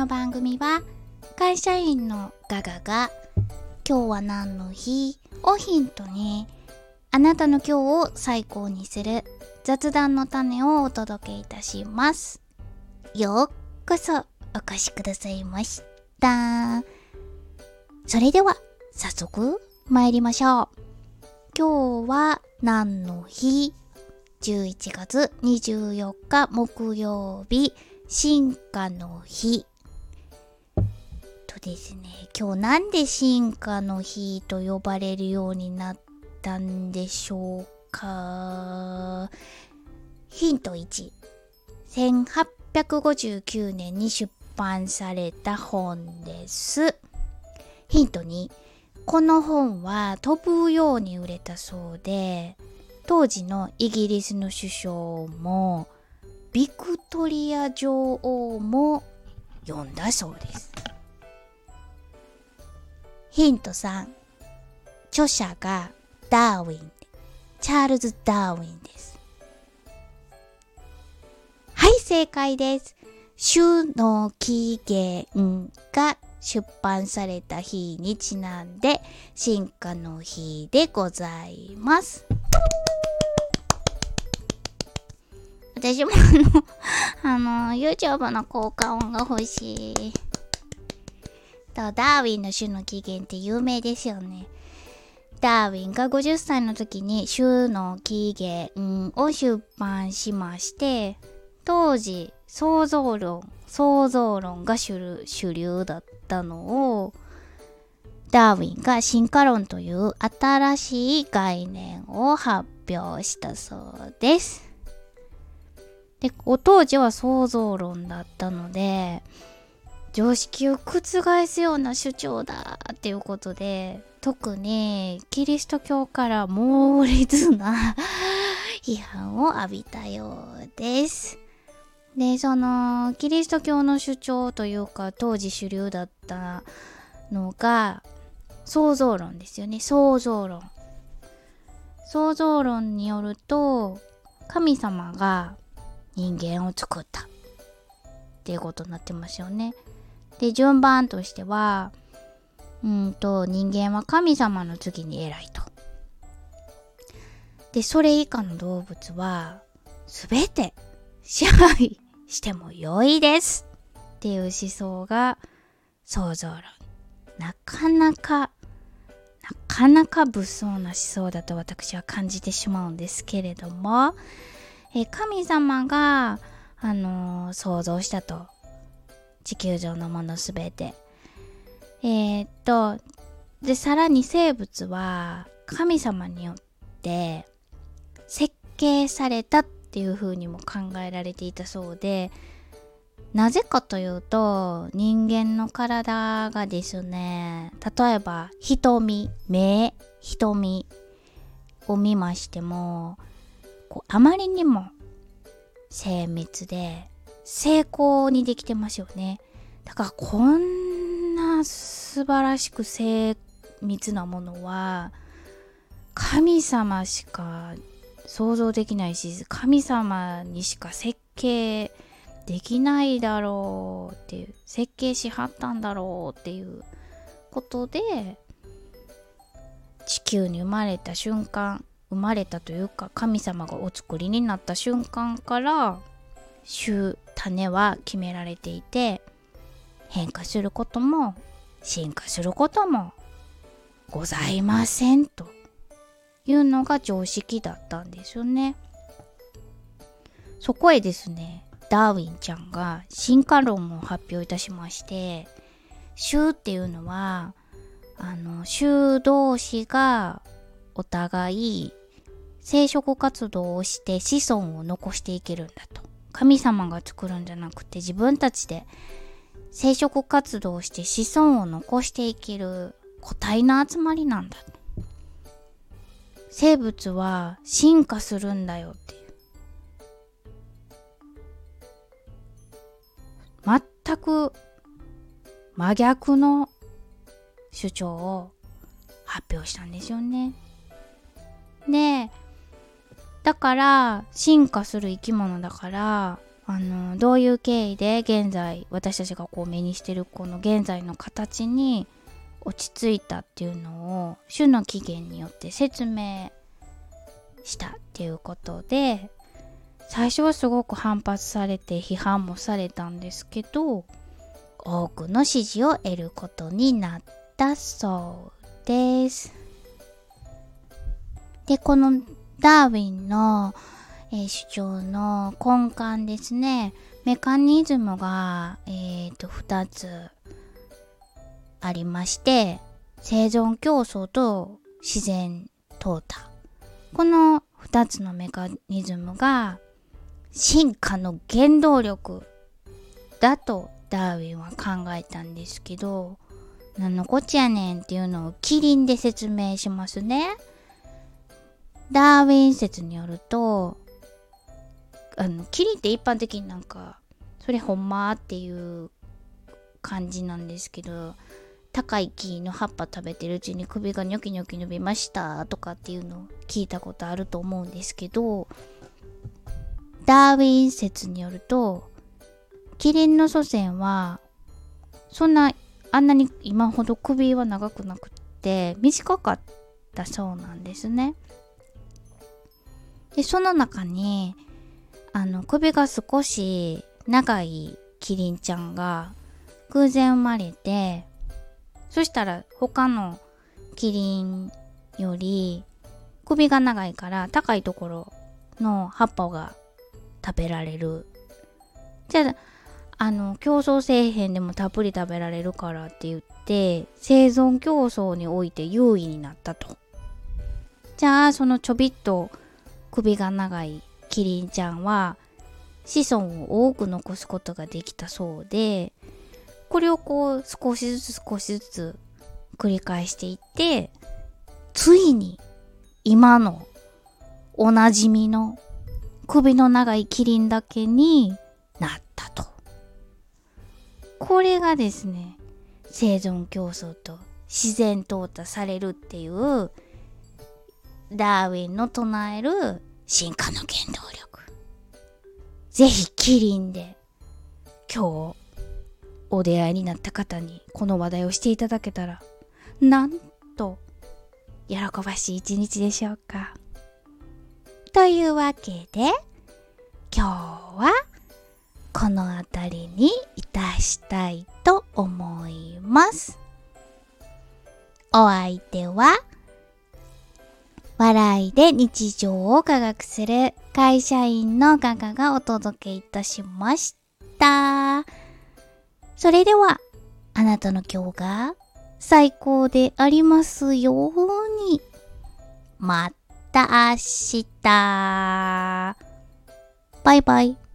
の番組は会社員のガガが今日は何の日？をヒントにあなたの今日を最高にする雑談の種をお届けいたします。ようこそお越しくださいました。それでは早速参りましょう。今日は何の日 ?11 月24日木曜日進化の日。ですね、今日なんで進化の日と呼ばれるようになったんでしょうか？ヒント1。1859年に出版された本です。ヒント2。この本は飛ぶように売れたそうで、当時のイギリスの首相も、ビクトリア女王も読んだそうです。ヒント3。著者がダーウィン。チャールズ・ダーウィンです。はい、正解です。週の起源が出版された日にちなんで進化の日でございます。私もあの、あの、YouTube の効果音が欲しい。と、ダーウィンの種の起源って有名ですよね。ダーウィンが50歳の時に種の起源を出版しまして、当時、創造論、創造論が主流だったのを、ダーウィンが進化論という新しい概念を発表したそうです。で、お当時は創造論だったので、常識を覆すような主張だっていうことで、特にキリスト教から猛烈な 批判を浴びたようです。で、その、キリスト教の主張というか、当時主流だったのが、創造論ですよね。創造論。創造論によると、神様が人間を作ったっていうことになってますよね。で、順番としては、うんと、人間は神様の次に偉いと。で、それ以下の動物は、すべて支配しても良いですっていう思想が想像論。なかなか、なかなか物騒な思想だと私は感じてしまうんですけれども、え神様が、あの、想像したと。地球上のものすべて。えー、っと、で、さらに生物は神様によって設計されたっていう風にも考えられていたそうで、なぜかというと、人間の体がですね、例えば瞳、目、瞳を見ましても、こうあまりにも精密で成功にできてますよね。だからこんな素晴らしく精密なものは神様しか想像できないし神様にしか設計できないだろうっていう設計しはったんだろうっていうことで地球に生まれた瞬間生まれたというか神様がお作りになった瞬間から種は決められていて変化することも進化することもございませんというのが常識だったんですよね。そこへですねダーウィンちゃんが進化論を発表いたしまして種っていうのはあの種同士がお互い生殖活動をして子孫を残していけるんだと。神様が作るんじゃなくて自分たちで生殖活動をして子孫を残していける個体の集まりなんだ。生物は進化するんだよっていう。全く真逆の主張を発表したんですよね。で、だから進化する生き物だからあのどういう経緯で現在私たちがこう目にしてるこの現在の形に落ち着いたっていうのを種の起源によって説明したっていうことで最初はすごく反発されて批判もされたんですけど多くの支持を得ることになったそうです。でこのダーウィンの、えー、主張の根幹ですねメカニズムが、えーと、2つありまして生存競争と自然淘汰この2つのメカニズムが進化の原動力だとダーウィンは考えたんですけど何のこっちやねんっていうのをキリンで説明しますね。ダーウィン説によるとあのキリンって一般的になんかそれほんまっていう感じなんですけど高い木の葉っぱ食べてるうちに首がニョキニョキ伸びましたとかっていうのを聞いたことあると思うんですけどダーウィン説によるとキリンの祖先はそんなあんなに今ほど首は長くなくって短かったそうなんですね。でその中にあの首が少し長いキリンちゃんが偶然生まれてそしたら他のキリンより首が長いから高いところの葉っぱが食べられる。じゃああの競争せえへんでもたっぷり食べられるからって言って生存競争において優位になったと。じゃあそのちょびっと首が長いキリンちゃんは子孫を多く残すことができたそうでこれをこう少しずつ少しずつ繰り返していってついに今のおなじみの首の長いキリンだけになったと。これがですね生存競争と自然淘汰されるっていうダーウィンの唱える進化の原動力。ぜひキリンで今日お出会いになった方にこの話題をしていただけたらなんと喜ばしい一日でしょうか。というわけで今日はこの辺りにいたしたいと思います。お相手は笑いで日常を科学する会社員のガガがお届けいたしました。それでは、あなたの今日が最高でありますように。また明日。バイバイ。